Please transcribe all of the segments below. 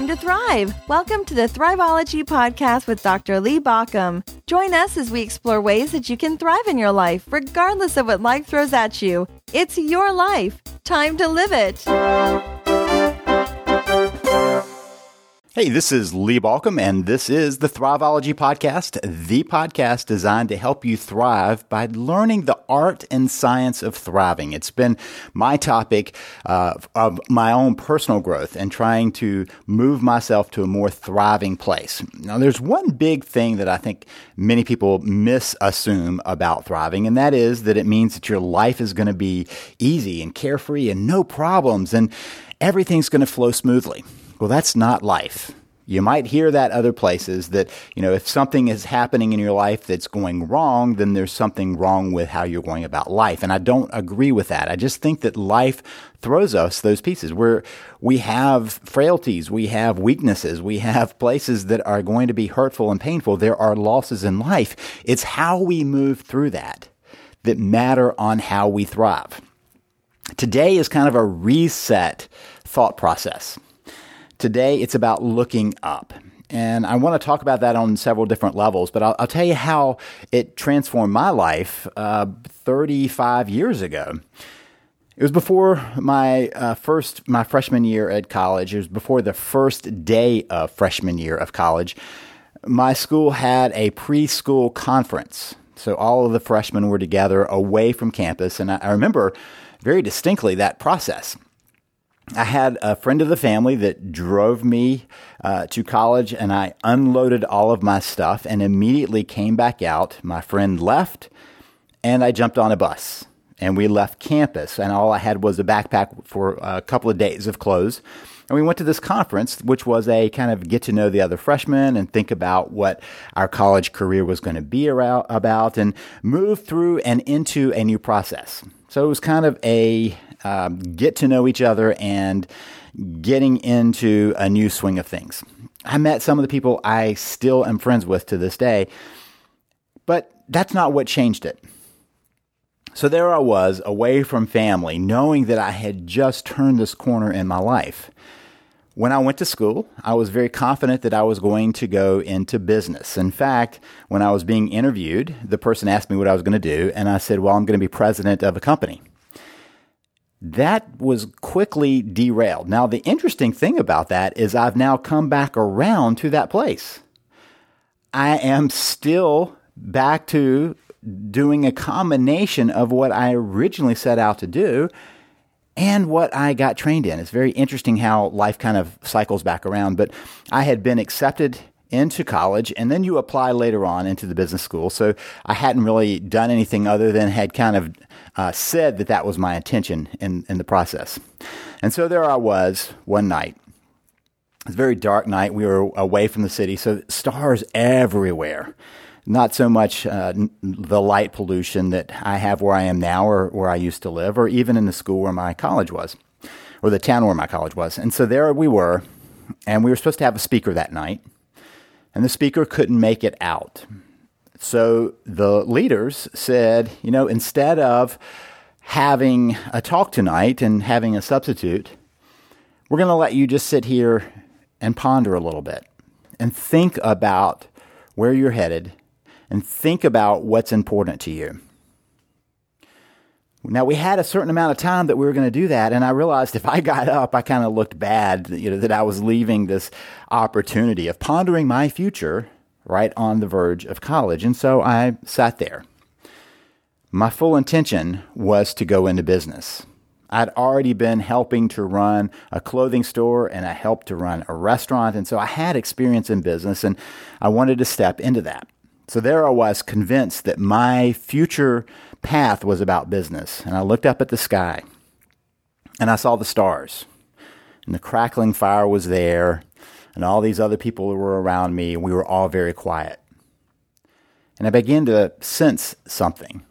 time to thrive. Welcome to the Thriveology Podcast with Dr. Lee Baucom. Join us as we explore ways that you can thrive in your life, regardless of what life throws at you. It's your life. Time to live it. Hey, this is Lee Baucom, and this is the Thriveology Podcast, the podcast designed to help you thrive by learning the art and science of thriving. It's been my topic uh, of my own personal growth and trying to move myself to a more thriving place. Now, there's one big thing that I think many people misassume about thriving, and that is that it means that your life is going to be easy and carefree and no problems, and everything's going to flow smoothly. Well, that's not life. You might hear that other places that, you know, if something is happening in your life that's going wrong, then there's something wrong with how you're going about life. And I don't agree with that. I just think that life throws us those pieces where we have frailties, we have weaknesses, we have places that are going to be hurtful and painful. There are losses in life. It's how we move through that that matter on how we thrive. Today is kind of a reset thought process. Today, it's about looking up. And I want to talk about that on several different levels, but I'll, I'll tell you how it transformed my life uh, 35 years ago. It was before my uh, first, my freshman year at college. It was before the first day of freshman year of college. My school had a preschool conference. So all of the freshmen were together away from campus. And I, I remember very distinctly that process. I had a friend of the family that drove me uh, to college, and I unloaded all of my stuff and immediately came back out. My friend left, and I jumped on a bus and we left campus. And all I had was a backpack for a couple of days of clothes. And we went to this conference, which was a kind of get to know the other freshmen and think about what our college career was going to be about and move through and into a new process. So it was kind of a um, get to know each other and getting into a new swing of things. I met some of the people I still am friends with to this day, but that's not what changed it. So there I was, away from family, knowing that I had just turned this corner in my life. When I went to school, I was very confident that I was going to go into business. In fact, when I was being interviewed, the person asked me what I was going to do, and I said, Well, I'm going to be president of a company that was quickly derailed. Now, the interesting thing about that is I've now come back around to that place. I am still back to doing a combination of what I originally set out to do and what I got trained in. It's very interesting how life kind of cycles back around, but I had been accepted into college and then you apply later on into the business school. So I hadn't really done anything other than had kind of uh, said that that was my intention in, in the process. And so there I was one night. It was a very dark night. We were away from the city, so stars everywhere. Not so much uh, the light pollution that I have where I am now or where I used to live, or even in the school where my college was, or the town where my college was. And so there we were, and we were supposed to have a speaker that night and the speaker couldn't make it out. So the leaders said, you know, instead of having a talk tonight and having a substitute, we're going to let you just sit here and ponder a little bit and think about where you're headed and think about what's important to you. Now we had a certain amount of time that we were going to do that, and I realized if I got up, I kind of looked bad. You know that I was leaving this opportunity of pondering my future right on the verge of college, and so I sat there. My full intention was to go into business. I'd already been helping to run a clothing store and I helped to run a restaurant, and so I had experience in business, and I wanted to step into that. So there I was, convinced that my future path was about business. And I looked up at the sky and I saw the stars. And the crackling fire was there, and all these other people were around me, and we were all very quiet. And I began to sense something.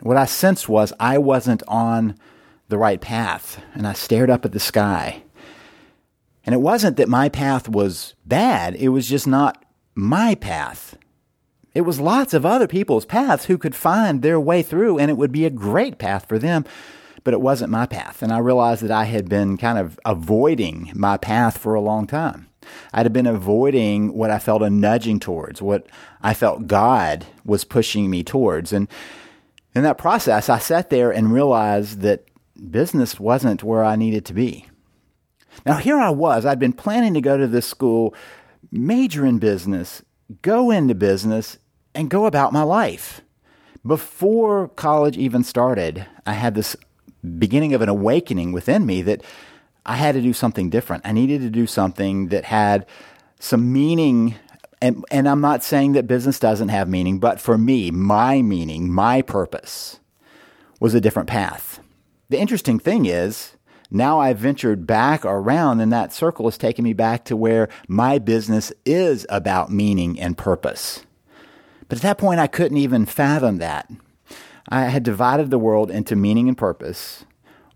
What I sensed was I wasn't on the right path, and I stared up at the sky. And it wasn't that my path was bad, it was just not my path. It was lots of other people's paths who could find their way through, and it would be a great path for them. but it wasn't my path. And I realized that I had been kind of avoiding my path for a long time. I'd have been avoiding what I felt a nudging towards, what I felt God was pushing me towards. And in that process, I sat there and realized that business wasn't where I needed to be. Now, here I was. I'd been planning to go to this school, major in business, go into business, and go about my life. Before college even started, I had this beginning of an awakening within me that I had to do something different. I needed to do something that had some meaning. And, and I'm not saying that business doesn't have meaning, but for me, my meaning, my purpose was a different path. The interesting thing is, now I've ventured back around, and that circle has taken me back to where my business is about meaning and purpose. But at that point, I couldn't even fathom that. I had divided the world into meaning and purpose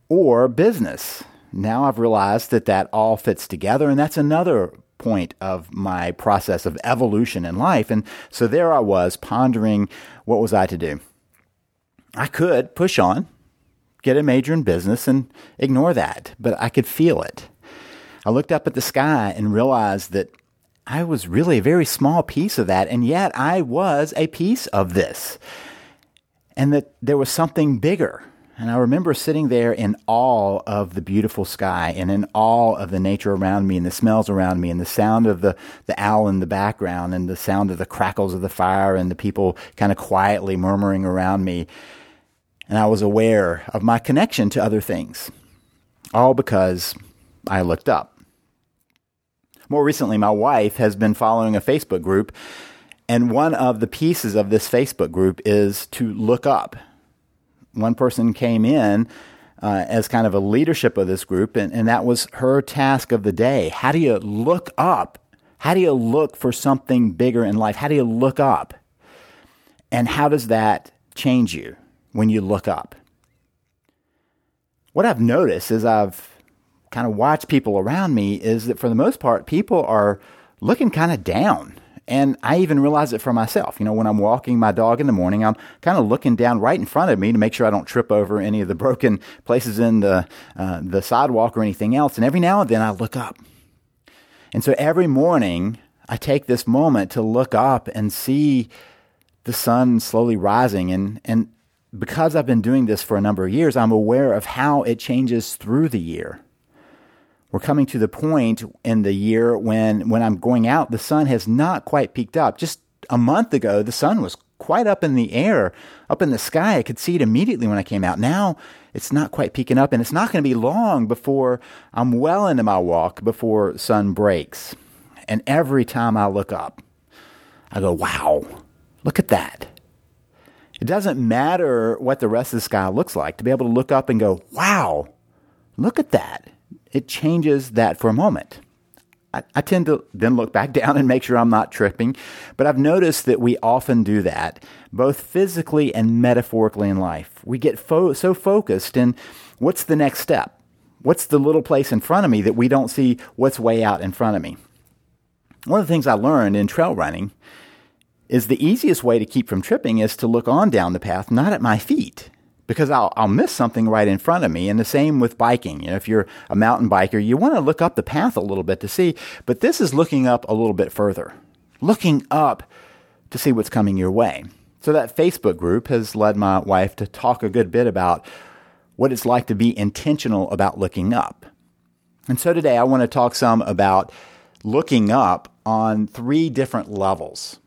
or business. Now I've realized that that all fits together, and that's another point of my process of evolution in life. And so there I was pondering what was I to do. I could push on, get a major in business, and ignore that, but I could feel it. I looked up at the sky and realized that I was really a very small piece of that, and yet I was a piece of this. And that there was something bigger and I remember sitting there in awe of the beautiful sky and in awe of the nature around me and the smells around me and the sound of the, the owl in the background and the sound of the crackles of the fire and the people kind of quietly murmuring around me. And I was aware of my connection to other things, all because I looked up. More recently, my wife has been following a Facebook group, and one of the pieces of this Facebook group is to look up one person came in uh, as kind of a leadership of this group, and, and that was her task of the day. How do you look up? How do you look for something bigger in life? How do you look up? And how does that change you when you look up? What I've noticed is I've kind of watch people around me is that for the most part, people are looking kind of down and I even realize it for myself. You know, when I'm walking my dog in the morning, I'm kind of looking down right in front of me to make sure I don't trip over any of the broken places in the, uh, the sidewalk or anything else. And every now and then I look up. And so every morning I take this moment to look up and see the sun slowly rising. And, and because I've been doing this for a number of years, I'm aware of how it changes through the year we're coming to the point in the year when when I'm going out, the sun has not quite peaked up. Just a month ago, the sun was quite up in the air, up in the sky. I could see it immediately when I came out. Now it's not quite peaking up, and it's not going to be long before I'm well into my walk before sun breaks. And every time I look up, I go, wow, look at that. It doesn't matter what the rest of the sky looks like to be able to look up and go, wow, look at that it changes that for a moment. I, I tend to then look back down and make sure I'm not tripping, but I've noticed that we often do that, both physically and metaphorically in life. We get fo- so focused in what's the next step? What's the little place in front of me that we don't see what's way out in front of me? One of the things I learned in trail running is the easiest way to keep from tripping is to look on down the path, not at my feet because I'll, I'll miss something right in front of me. And the same with biking. You know, if you're a mountain biker, you want to look up the path a little bit to see, but this is looking up a little bit further, looking up to see what's coming your way. So that Facebook group has led my wife to talk a good bit about what it's like to be intentional about looking up. And so today I want to talk some about looking up on three different levels.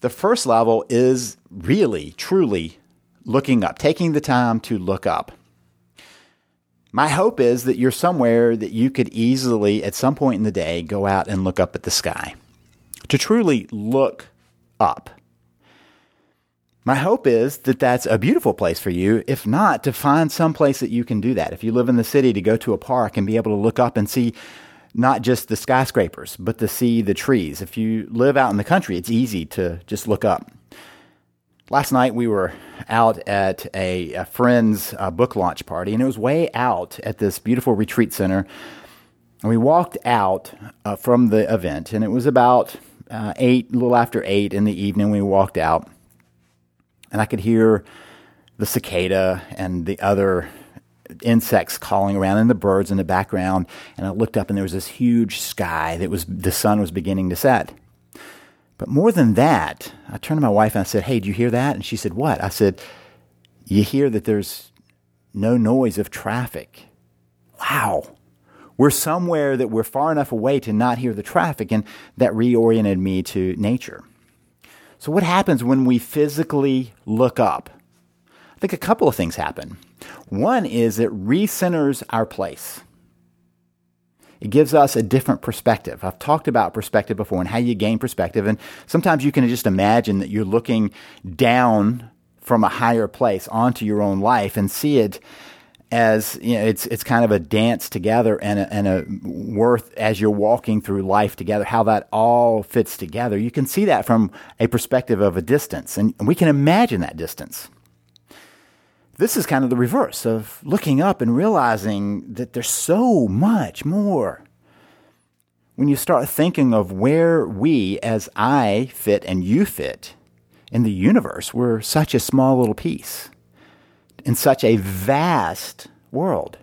The first level is really, truly looking up, taking the time to look up. My hope is that you're somewhere that you could easily, at some point in the day, go out and look up at the sky. To truly look up. My hope is that that's a beautiful place for you. If not, to find some place that you can do that. If you live in the city, to go to a park and be able to look up and see not just the skyscrapers, but to see the trees. If you live out in the country, it's easy to just look up. Last night we were out at a, a friend's uh, book launch party, and it was way out at this beautiful retreat center. And we walked out uh, from the event, and it was about uh, eight, a little after eight in the evening. We walked out, and I could hear the cicada and the other insects calling around and the birds in the background. And I looked up and there was this huge sky that was, the sun was beginning to set. But more than that, I turned to my wife and I said, Hey, do you hear that? And she said, What? I said, You hear that there's no noise of traffic. Wow. We're somewhere that we're far enough away to not hear the traffic, and that reoriented me to nature. So, what happens when we physically look up? I think a couple of things happen. One is it recenters our place. It gives us a different perspective. I've talked about perspective before and how you gain perspective. And sometimes you can just imagine that you're looking down from a higher place onto your own life and see it as you know, it's it's kind of a dance together and a, and a worth as you're walking through life together. How that all fits together, you can see that from a perspective of a distance, and we can imagine that distance. This is kind of the reverse of looking up and realizing that there's so much more. When you start thinking of where we, as I fit and you fit in the universe, we're such a small little piece in such a vast world,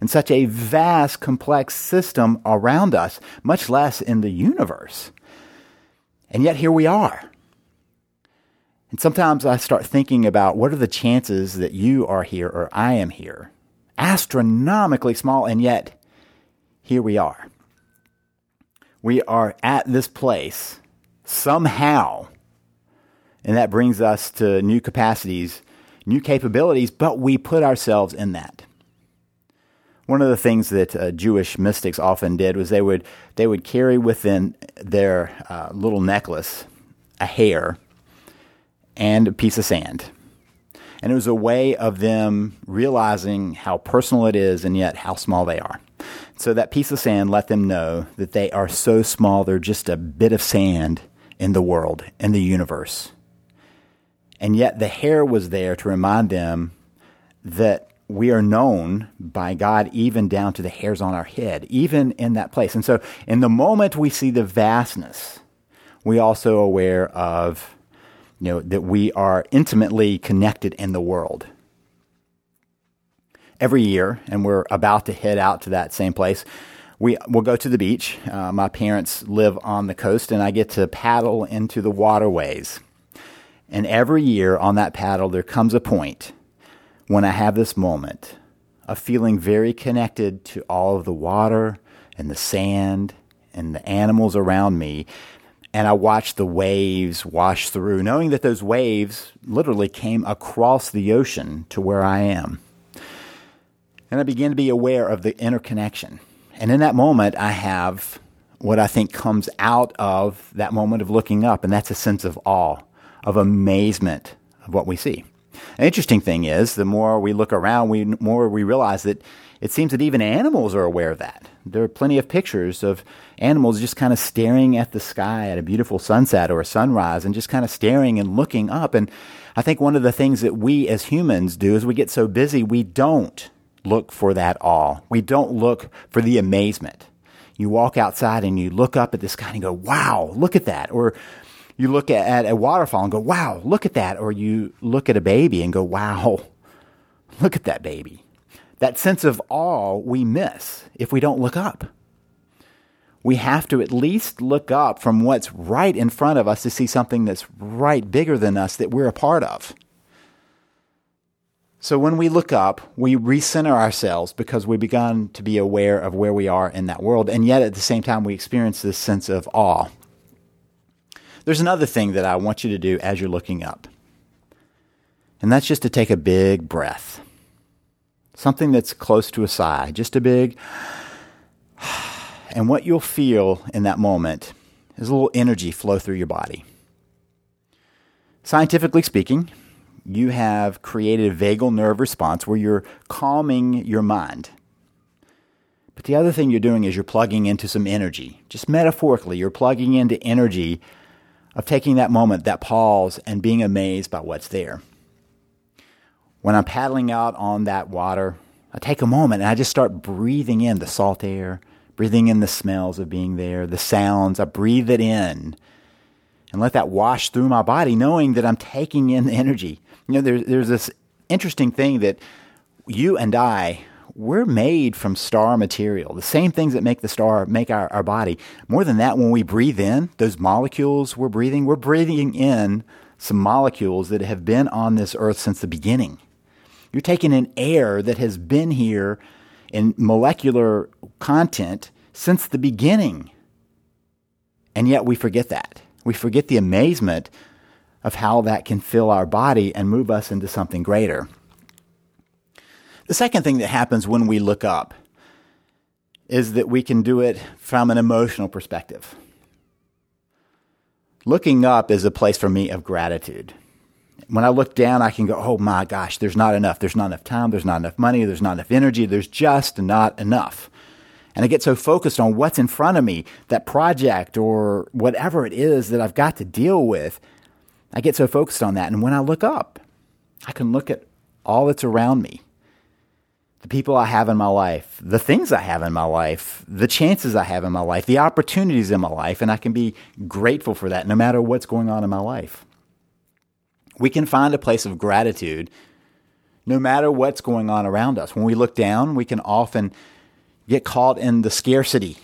in such a vast, complex system around us, much less in the universe. And yet here we are. And sometimes I start thinking about what are the chances that you are here or I am here? Astronomically small, and yet here we are. We are at this place somehow, and that brings us to new capacities, new capabilities, but we put ourselves in that. One of the things that uh, Jewish mystics often did was they would they would carry within their uh, little necklace a hair and a piece of sand. And it was a way of them realizing how personal it is and yet how small they are. So that piece of sand let them know that they are so small, they're just a bit of sand in the world, in the universe. And yet the hair was there to remind them that we are known by God even down to the hairs on our head, even in that place. And so in the moment we see the vastness, we also aware of you know, that we are intimately connected in the world. Every year, and we're about to head out to that same place, we will go to the beach. Uh, my parents live on the coast, and I get to paddle into the waterways. And every year on that paddle, there comes a point when I have this moment of feeling very connected to all of the water and the sand and the animals around me and I watched the waves wash through, knowing that those waves literally came across the ocean to where I am. And I began to be aware of the interconnection. And in that moment, I have what I think comes out of that moment of looking up, and that's a sense of awe, of amazement of what we see. An interesting thing is, the more we look around, we more we realize that it seems that even animals are aware of that. There are plenty of pictures of animals just kind of staring at the sky at a beautiful sunset or a sunrise and just kind of staring and looking up. And I think one of the things that we as humans do is we get so busy, we don't look for that awe. We don't look for the amazement. You walk outside and you look up at the sky and go, wow, look at that. Or you look at, at a waterfall and go, wow, look at that. Or you look at a baby and go, wow, look at that baby that sense of awe we miss if we don't look up. We have to at least look up from what's right in front of us to see something that's right bigger than us that we're a part of. So when we look up, we recenter ourselves because we've begun to be aware of where we are in that world, and yet at the same time, we experience this sense of awe. There's another thing that I want you to do as you're looking up, and that's just to take a big breath something that's close to a sigh, just a big. And what you'll feel in that moment is a little energy flow through your body. Scientifically speaking, you have created a vagal nerve response where you're calming your mind. But the other thing you're doing is you're plugging into some energy. Just metaphorically, you're plugging into energy of taking that moment, that pause, and being amazed by what's there when I'm paddling out on that water, I take a moment and I just start breathing in the salt air, breathing in the smells of being there, the sounds. I breathe it in. and let that wash through my body, knowing that I'm taking in the energy. You know, there's, there's this interesting thing that you and I, we're made from star material. The same things that make the star make our, our body. More than that, when we breathe in, those molecules we're breathing, we're breathing in some molecules that have been on this earth since the beginning. You're taking an air that has been here in molecular content since the beginning. And yet we forget that. We forget the amazement of how that can fill our body and move us into something greater. The second thing that happens when we look up is that we can do it from an emotional perspective. Looking up is a place for me of gratitude. When I look down, I can go, oh my gosh, there's not enough. There's not enough time. There's not enough money. There's not enough energy. There's just not enough. And I get so focused on what's in front of me, that project or whatever it is that I've got to deal with. I get so focused on that. And when I look up, I can look at all that's around me the people I have in my life, the things I have in my life, the chances I have in my life, the opportunities in my life, and I can be grateful for that no matter what's going on in my life. We can find a place of gratitude no matter what's going on around us. When we look down, we can often get caught in the scarcity.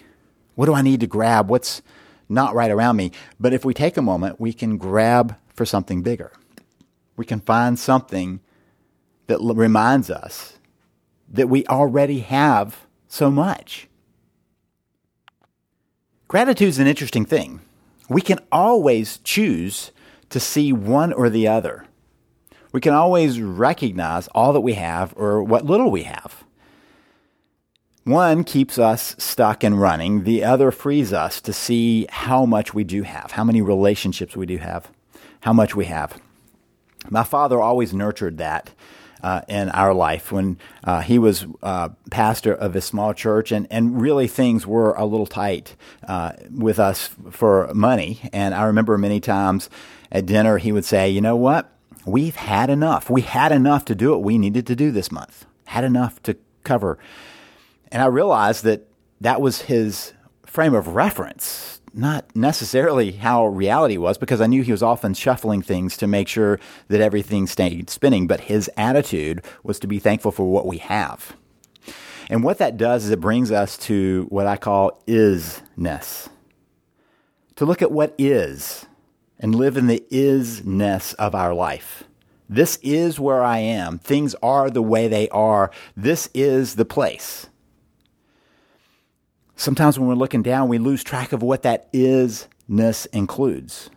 What do I need to grab? What's not right around me? But if we take a moment, we can grab for something bigger. We can find something that reminds us that we already have so much. Gratitude is an interesting thing. We can always choose to see one or the other. We can always recognize all that we have or what little we have. One keeps us stuck and running. The other frees us to see how much we do have, how many relationships we do have, how much we have. My father always nurtured that uh, in our life when uh, he was uh, pastor of a small church, and, and really things were a little tight uh, with us for money. And I remember many times at dinner he would say, "You know what? We've had enough. We had enough to do what we needed to do this month. Had enough to cover." And I realized that that was his frame of reference not necessarily how reality was because I knew he was often shuffling things to make sure that everything stayed spinning, but his attitude was to be thankful for what we have. And what that does is it brings us to what I call isness. To look at what is and live in the isness of our life. This is where I am. Things are the way they are. This is the place sometimes when we're looking down, we lose track of what that isness includes.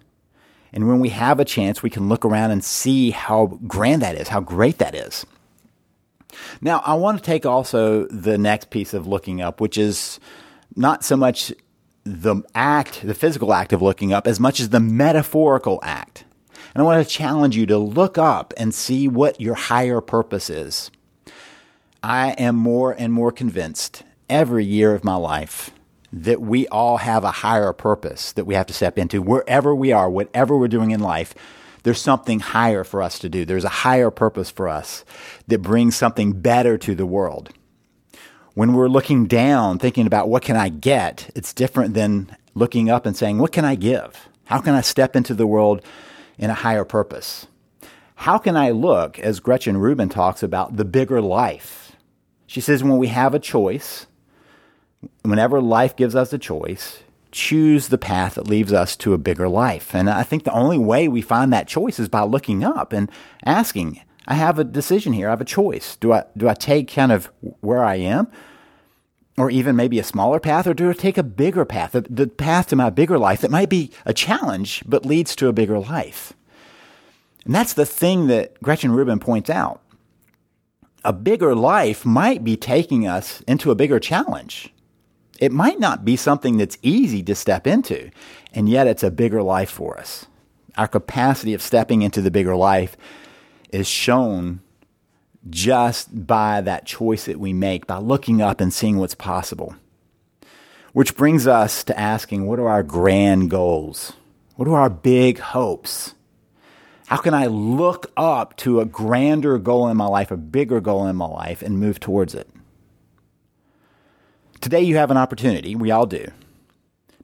And when we have a chance, we can look around and see how grand that is, how great that is. Now, I want to take also the next piece of looking up, which is not so much the act, the physical act of looking up, as much as the metaphorical act. And I want to challenge you to look up and see what your higher purpose is. I am more and more convinced every year of my life that we all have a higher purpose that we have to step into. Wherever we are, whatever we're doing in life, there's something higher for us to do. There's a higher purpose for us that brings something better to the world. When we're looking down, thinking about what can I get, it's different than looking up and saying, what can I give? How can I step into the world in a higher purpose? How can I look, as Gretchen Rubin talks about, the bigger life? She says, when we have a choice, whenever life gives us a choice, choose the path that leads us to a bigger life. And I think the only way we find that choice is by looking up and asking, I have a decision here. I have a choice. Do I, do I take kind of where I am? Or even maybe a smaller path, or do I take a bigger path, the, path to my bigger life that might be a challenge, but leads to a bigger life? And that's the thing that Gretchen Rubin points out. A bigger life might be taking us into a bigger challenge it might not be something that's easy to step into, and yet it's a bigger life for us. Our capacity of stepping into the bigger life is shown just by that choice that we make, by looking up and seeing what's possible. Which brings us to asking what are our grand goals? What are our big hopes? How can I look up to a grander goal in my life, a bigger goal in my life, and move towards it? Today you have an opportunity, we all do,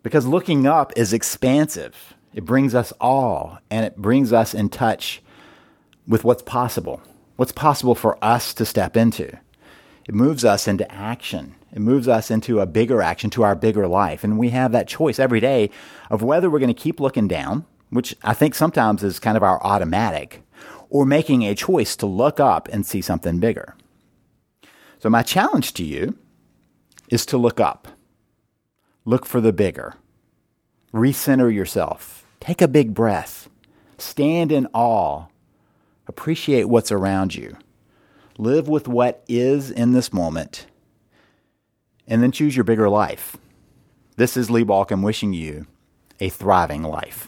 because looking up is expansive. It brings us all and it brings us in touch with what's possible, what's possible for us to step into. It moves us into action. It moves us into a bigger action, to our bigger life. And we have that choice every day of whether we're going to keep looking down, which I think sometimes is kind of our automatic, or making a choice to look up and see something bigger. So, my challenge to you is to look up, look for the bigger, recenter yourself, take a big breath, stand in awe, appreciate what's around you, live with what is in this moment, and then choose your bigger life. This is Lee Baucom wishing you a thriving life.